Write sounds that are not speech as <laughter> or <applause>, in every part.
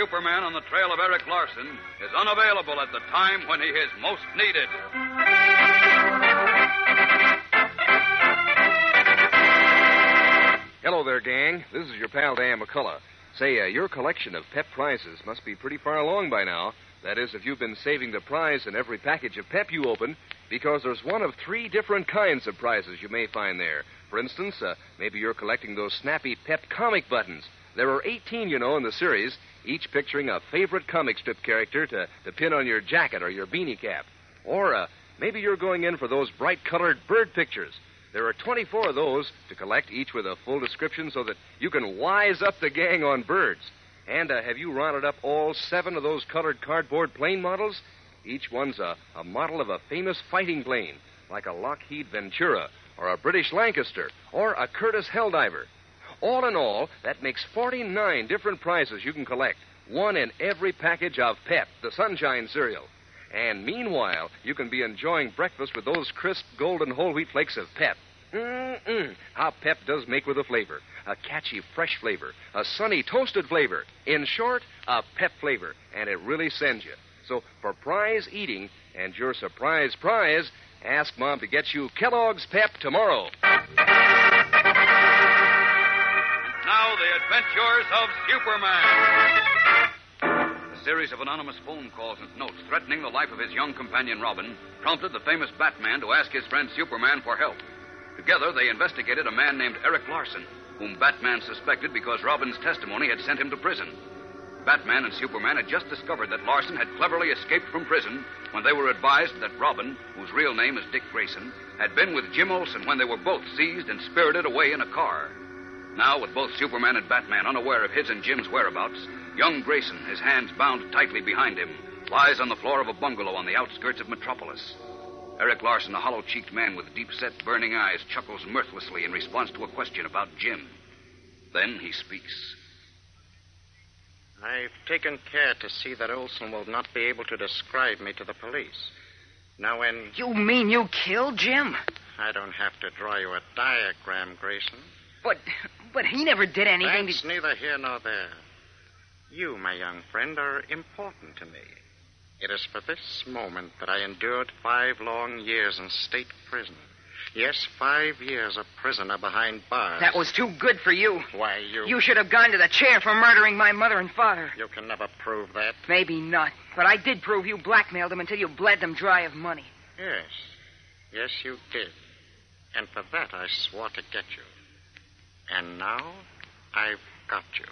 Superman on the trail of Eric Larson is unavailable at the time when he is most needed. Hello there, gang. This is your pal Dan McCullough. Say, uh, your collection of Pep prizes must be pretty far along by now. That is, if you've been saving the prize in every package of Pep you open, because there's one of three different kinds of prizes you may find there. For instance, uh, maybe you're collecting those snappy Pep comic buttons. There are 18, you know, in the series, each picturing a favorite comic strip character to, to pin on your jacket or your beanie cap. Or uh, maybe you're going in for those bright colored bird pictures. There are 24 of those to collect, each with a full description so that you can wise up the gang on birds. And uh, have you rounded up all seven of those colored cardboard plane models? Each one's a, a model of a famous fighting plane, like a Lockheed Ventura, or a British Lancaster, or a Curtiss Helldiver. All in all, that makes 49 different prizes you can collect, one in every package of Pep, the Sunshine cereal. And meanwhile, you can be enjoying breakfast with those crisp golden whole wheat flakes of Pep. Mm-mm. How Pep does make with a flavor. A catchy, fresh flavor. A sunny, toasted flavor. In short, a Pep flavor. And it really sends you. So, for prize eating and your surprise prize, ask Mom to get you Kellogg's Pep tomorrow. Now, the adventures of Superman. A series of anonymous phone calls and notes threatening the life of his young companion Robin prompted the famous Batman to ask his friend Superman for help. Together, they investigated a man named Eric Larson, whom Batman suspected because Robin's testimony had sent him to prison. Batman and Superman had just discovered that Larson had cleverly escaped from prison when they were advised that Robin, whose real name is Dick Grayson, had been with Jim Olsen when they were both seized and spirited away in a car. Now, with both Superman and Batman unaware of his and Jim's whereabouts, young Grayson, his hands bound tightly behind him, lies on the floor of a bungalow on the outskirts of Metropolis. Eric Larson, a hollow cheeked man with deep set, burning eyes, chuckles mirthlessly in response to a question about Jim. Then he speaks. I've taken care to see that Olsen will not be able to describe me to the police. Now, when. You mean you killed Jim? I don't have to draw you a diagram, Grayson. But but he never did anything That's to neither here nor there. You, my young friend, are important to me. It is for this moment that I endured five long years in state prison. Yes, five years a prisoner behind bars. That was too good for you. Why, you. You should have gone to the chair for murdering my mother and father. You can never prove that. Maybe not, but I did prove you blackmailed them until you bled them dry of money. Yes. Yes, you did. And for that, I swore to get you. And now, I've got you.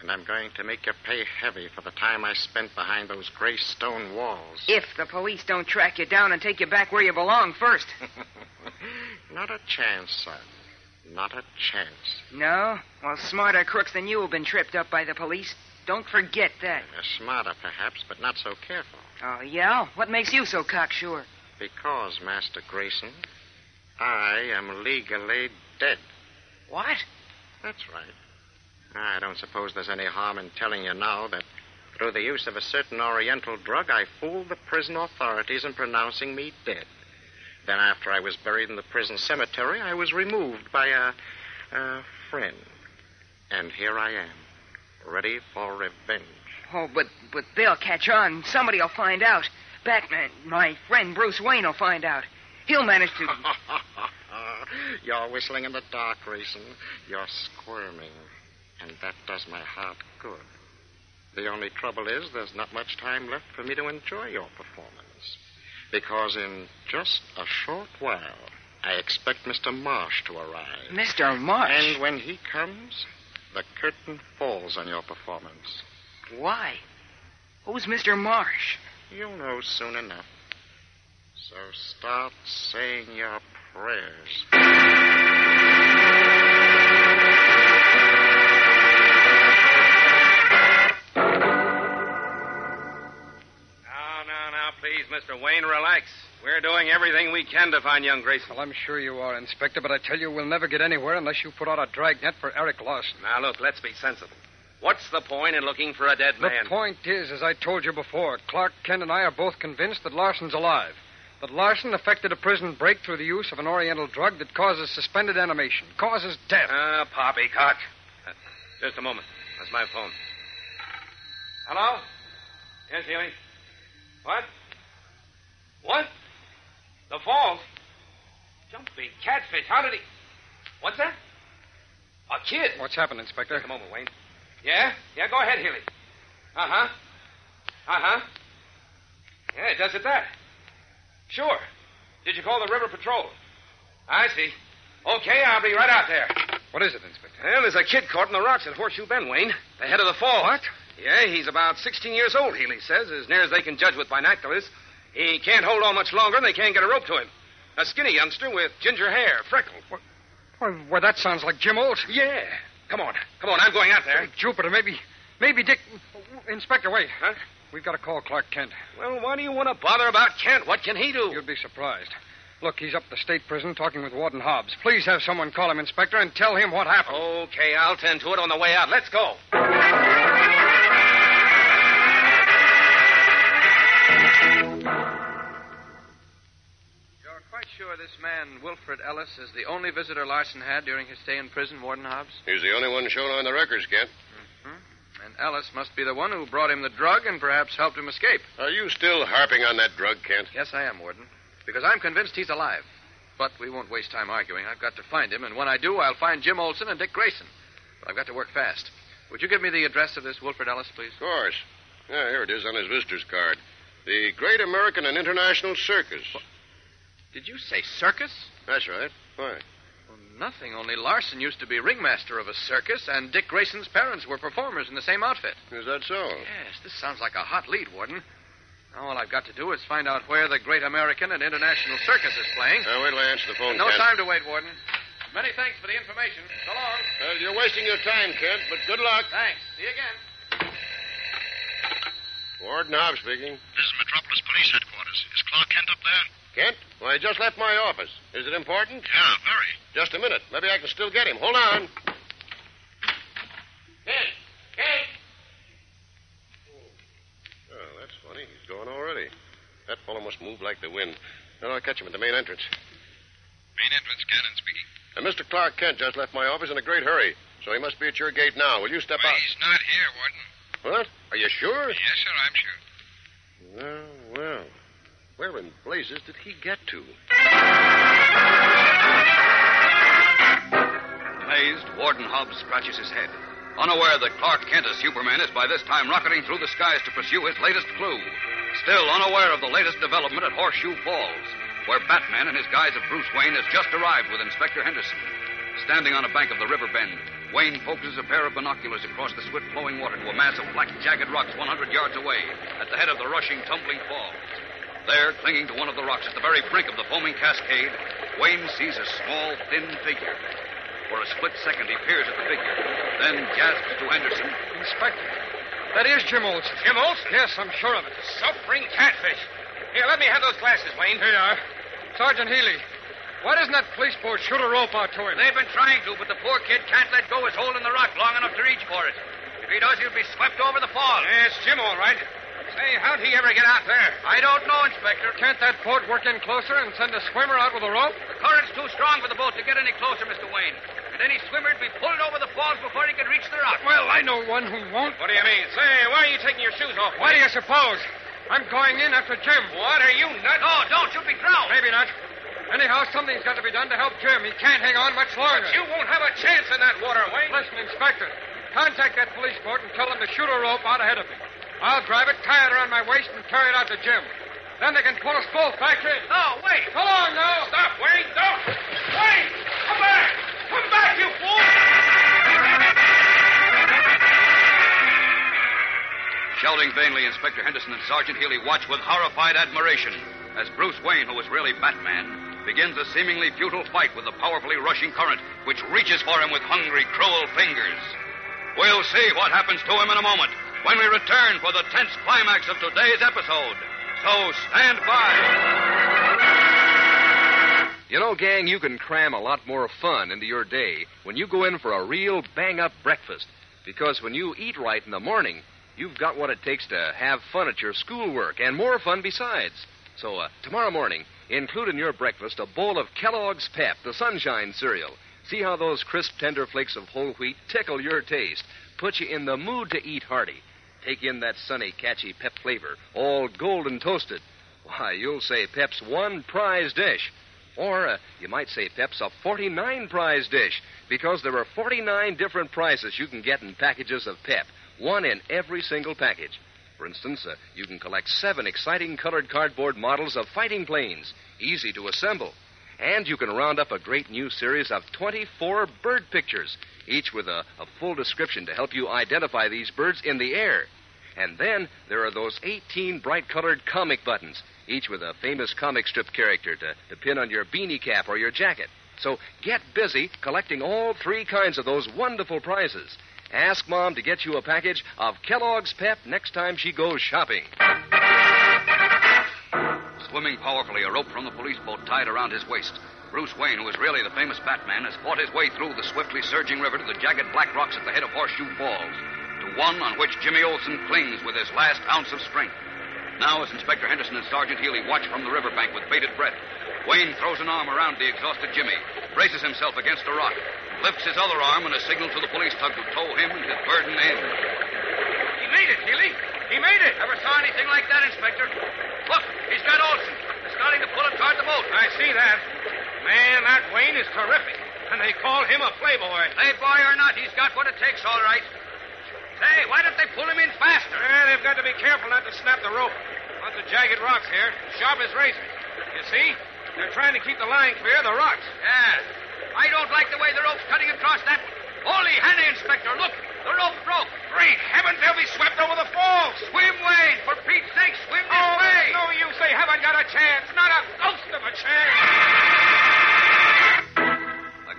And I'm going to make you pay heavy for the time I spent behind those gray stone walls. If the police don't track you down and take you back where you belong first. <laughs> Not a chance, son. Not a chance. No? Well, smarter crooks than you have been tripped up by the police. Don't forget that. You're smarter, perhaps, but not so careful. Oh, yeah? What makes you so cocksure? Because, Master Grayson, I am legally dead. What? That's right. I don't suppose there's any harm in telling you now that through the use of a certain Oriental drug, I fooled the prison authorities in pronouncing me dead. Then, after I was buried in the prison cemetery, I was removed by a, a friend. And here I am, ready for revenge. Oh, but but they'll catch on. Somebody'll find out. Batman, my friend Bruce Wayne will find out. He'll manage to. <laughs> <laughs> You're whistling in the dark, Grayson. You're squirming. And that does my heart good. The only trouble is there's not much time left for me to enjoy your performance. Because in just a short while, I expect Mr. Marsh to arrive. Mr. Marsh? And when he comes, the curtain falls on your performance. Why? Who's Mr. Marsh? You'll know soon enough. So start saying your prayers. Now, now, now, please, Mr. Wayne, relax. We're doing everything we can to find young Grayson. Well, I'm sure you are, Inspector, but I tell you, we'll never get anywhere unless you put out a dragnet for Eric Larson. Now, look, let's be sensible. What's the point in looking for a dead man? The point is, as I told you before, Clark Kent and I are both convinced that Larson's alive. That Larson effected a prison break through the use of an oriental drug that causes suspended animation, causes death. Ah, poppycock. Uh, just a moment. That's my phone. Hello? Yes, Healy. What? What? The falls? Jumping catfish. How did he. What's that? A kid. What's happened, Inspector? Just a moment, Wayne. Yeah? Yeah, go ahead, Healy. Uh huh. Uh huh. Yeah, it does it that. Sure. Did you call the River Patrol? I see. Okay, I'll be right out there. What is it, Inspector? Well, there's a kid caught in the rocks at Horseshoe Bend, Wayne. The head of the fall. What? Yeah, he's about 16 years old, Healy says, as near as they can judge with binoculars. He can't hold on much longer, and they can't get a rope to him. A skinny youngster with ginger hair, freckled. Well, well, that sounds like Jim Olsen. Yeah. Come on. Come on, I'm going out there. Hey, Jupiter, maybe, maybe Dick. Inspector, wait. Huh? We've got to call Clark Kent. Well, why do you want to bother about Kent? What can he do? You'd be surprised. Look, he's up at the state prison talking with Warden Hobbs. Please have someone call him, Inspector, and tell him what happened. Okay, I'll tend to it on the way out. Let's go. You're quite sure this man, Wilfred Ellis, is the only visitor Larson had during his stay in prison, Warden Hobbs? He's the only one shown on the records, Kent. Ellis must be the one who brought him the drug and perhaps helped him escape. Are you still harping on that drug, Kent? Yes, I am, Warden. Because I'm convinced he's alive. But we won't waste time arguing. I've got to find him, and when I do, I'll find Jim Olsen and Dick Grayson. But I've got to work fast. Would you give me the address of this Wilfred Ellis, please? Of course. Yeah, here it is on his visitor's card. The Great American and International Circus. Did you say circus? That's right. Why? Well, nothing. Only Larson used to be ringmaster of a circus, and Dick Grayson's parents were performers in the same outfit. Is that so? Yes, this sounds like a hot lead, Warden. Now, all I've got to do is find out where the Great American and International Circus is playing. Uh, wait till I answer the phone, no Kent. time to wait, Warden. Many thanks for the information. So long. Well, you're wasting your time, Kent, but good luck. Thanks. See you again. Warden Hobbs speaking. This is Metropolis Police Headquarters. Is Clark Kent up there? Kent? Well, I just left my office. Is it important? Yeah, very. Just a minute. Maybe I can still get him. Hold on. Kent! Kent! Oh, that's funny. He's gone already. That fellow must move like the wind. Now I'll catch him at the main entrance. Main entrance, Cannon speaking. And Mr. Clark Kent just left my office in a great hurry, so he must be at your gate now. Will you step Why, out? he's not here, Warden. What? Are you sure? Yes, sir, I'm sure. Well, well. Where in blazes did he get to? Amazed, Warden Hobbs scratches his head, unaware that Clark Kent as Superman is by this time rocketing through the skies to pursue his latest clue. Still unaware of the latest development at Horseshoe Falls, where Batman in his guise of Bruce Wayne has just arrived with Inspector Henderson. Standing on a bank of the river bend, Wayne focuses a pair of binoculars across the swift flowing water to a mass of black, jagged rocks 100 yards away at the head of the rushing, tumbling falls. There, clinging to one of the rocks at the very brink of the foaming cascade, Wayne sees a small, thin figure. For a split second, he peers at the figure, then gasps to Henderson. Inspector, that is Jim Olsen. Jim Olsen? Yes, I'm sure of it. Suffering catfish. Here, let me have those glasses, Wayne. Here you are. Sergeant Healy, why doesn't that police boat shoot a rope out to him? They've been trying to, but the poor kid can't let go his hold in the rock long enough to reach for it. If he does, he'll be swept over the fall. Yes, Jim, all right. Say, how'd he ever get out there? I don't know, Inspector. Can't that boat work in closer and send a swimmer out with a rope? The current's too strong for the boat to get any closer, Mr. Wayne. And any swimmer'd be pulled over the falls before he could reach the rock. Well, I know one who won't. What do you mean? Say, why are you taking your shoes off? Why do you suppose? I'm going in after Jim. What are you nuts? No, don't. You'll be drowned. Maybe not. Anyhow, something's got to be done to help Jim. He can't hang on much longer. You won't have a chance in that water, Wayne. Listen, Inspector. Contact that police boat and tell them to shoot a rope out ahead of me. I'll drive it, tie it around my waist, and carry it out to Jim. Then they can pull us both back in. No, wait. Come on now. Stop, Wayne. Don't. Wayne, come back. Come back, you fool. Shouting vainly, Inspector Henderson and Sergeant Healy watch with horrified admiration as Bruce Wayne, who was really Batman, begins a seemingly futile fight with the powerfully rushing current which reaches for him with hungry, cruel fingers. We'll see what happens to him in a moment when we return for the tense climax of today's episode. So stand by. You know, gang, you can cram a lot more fun into your day when you go in for a real bang up breakfast. Because when you eat right in the morning, you've got what it takes to have fun at your schoolwork and more fun besides. So, uh, tomorrow morning, include in your breakfast a bowl of Kellogg's Pep, the Sunshine cereal. See how those crisp, tender flakes of whole wheat tickle your taste, put you in the mood to eat hearty. Take in that sunny, catchy Pep flavor, all golden toasted. Why, you'll say Pep's one prize dish. Or uh, you might say Pep's a 49 prize dish, because there are 49 different prizes you can get in packages of Pep, one in every single package. For instance, uh, you can collect seven exciting colored cardboard models of fighting planes, easy to assemble. And you can round up a great new series of 24 bird pictures, each with a, a full description to help you identify these birds in the air. And then there are those 18 bright colored comic buttons, each with a famous comic strip character to, to pin on your beanie cap or your jacket. So get busy collecting all three kinds of those wonderful prizes. Ask Mom to get you a package of Kellogg's Pep next time she goes shopping. Swimming powerfully, a rope from the police boat tied around his waist. Bruce Wayne, who is really the famous Batman, has fought his way through the swiftly surging river to the jagged black rocks at the head of Horseshoe Falls, to one on which Jimmy Olsen clings with his last ounce of strength. Now, as Inspector Henderson and Sergeant Healy watch from the riverbank with bated breath, Wayne throws an arm around the exhausted Jimmy, braces himself against a rock, lifts his other arm in a signal to the police tug to tow him and his burden in. He made it, Healy. He made it. Never saw anything like that, Inspector. Look, he's got Olsen. Starting to pull him toward the boat. I see that. Man, that Wayne is terrific. And they call him a playboy. Playboy or not, he's got what it takes, all right. Say, why don't they pull him in faster? Yeah, they've got to be careful not to snap the rope. Lots of jagged rocks here, sharp as razors. You see? They're trying to keep the line clear of the rocks. Yeah. I don't like the way the rope's cutting across that. Holy Hannah, Inspector, look! The rope broke. Great heavens, they'll be swept over the falls. Swim, Wayne! For Pete's sake, swim this Oh, way! no use. They haven't got a chance. Not a ghost of a chance.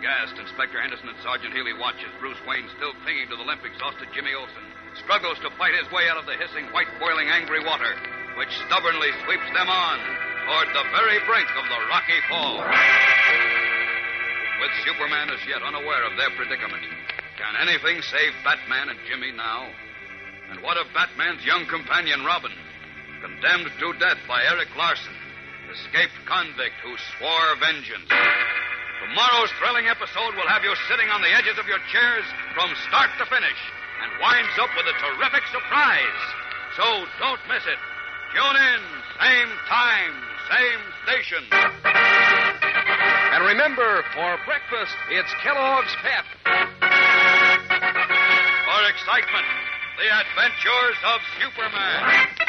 Aghast, Inspector Henderson and Sergeant Healy watch as Bruce Wayne, still clinging to the limp, exhausted Jimmy Olsen, struggles to fight his way out of the hissing, white, boiling, angry water, which stubbornly sweeps them on toward the very brink of the rocky fall. With Superman as yet unaware of their predicament, can anything save Batman and Jimmy now? And what of Batman's young companion, Robin, condemned to death by Eric Larson, escaped convict who swore vengeance? Tomorrow's thrilling episode will have you sitting on the edges of your chairs from start to finish and winds up with a terrific surprise. So don't miss it. Tune in, same time, same station. And remember, for breakfast, it's Kellogg's Pep. For excitement, the adventures of Superman.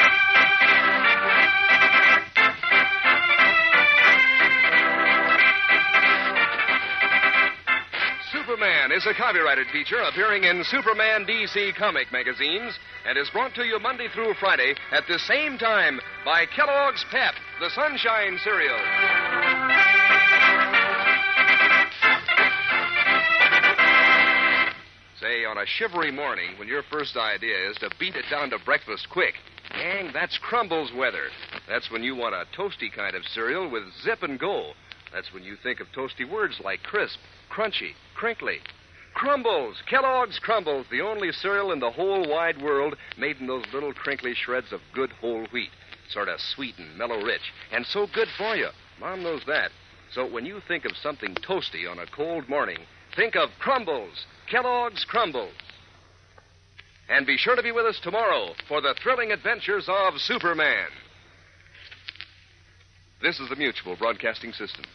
Is a copyrighted feature appearing in Superman DC comic magazines and is brought to you Monday through Friday at the same time by Kellogg's Pep, the Sunshine Cereal. Say, on a shivery morning, when your first idea is to beat it down to breakfast quick, gang, that's Crumbles weather. That's when you want a toasty kind of cereal with zip and go. That's when you think of toasty words like crisp, crunchy, crinkly. Crumbles, Kellogg's Crumbles, the only cereal in the whole wide world made in those little crinkly shreds of good whole wheat. Sort of sweet and mellow rich, and so good for you. Mom knows that. So when you think of something toasty on a cold morning, think of Crumbles, Kellogg's Crumbles. And be sure to be with us tomorrow for the thrilling adventures of Superman. This is the Mutual Broadcasting System.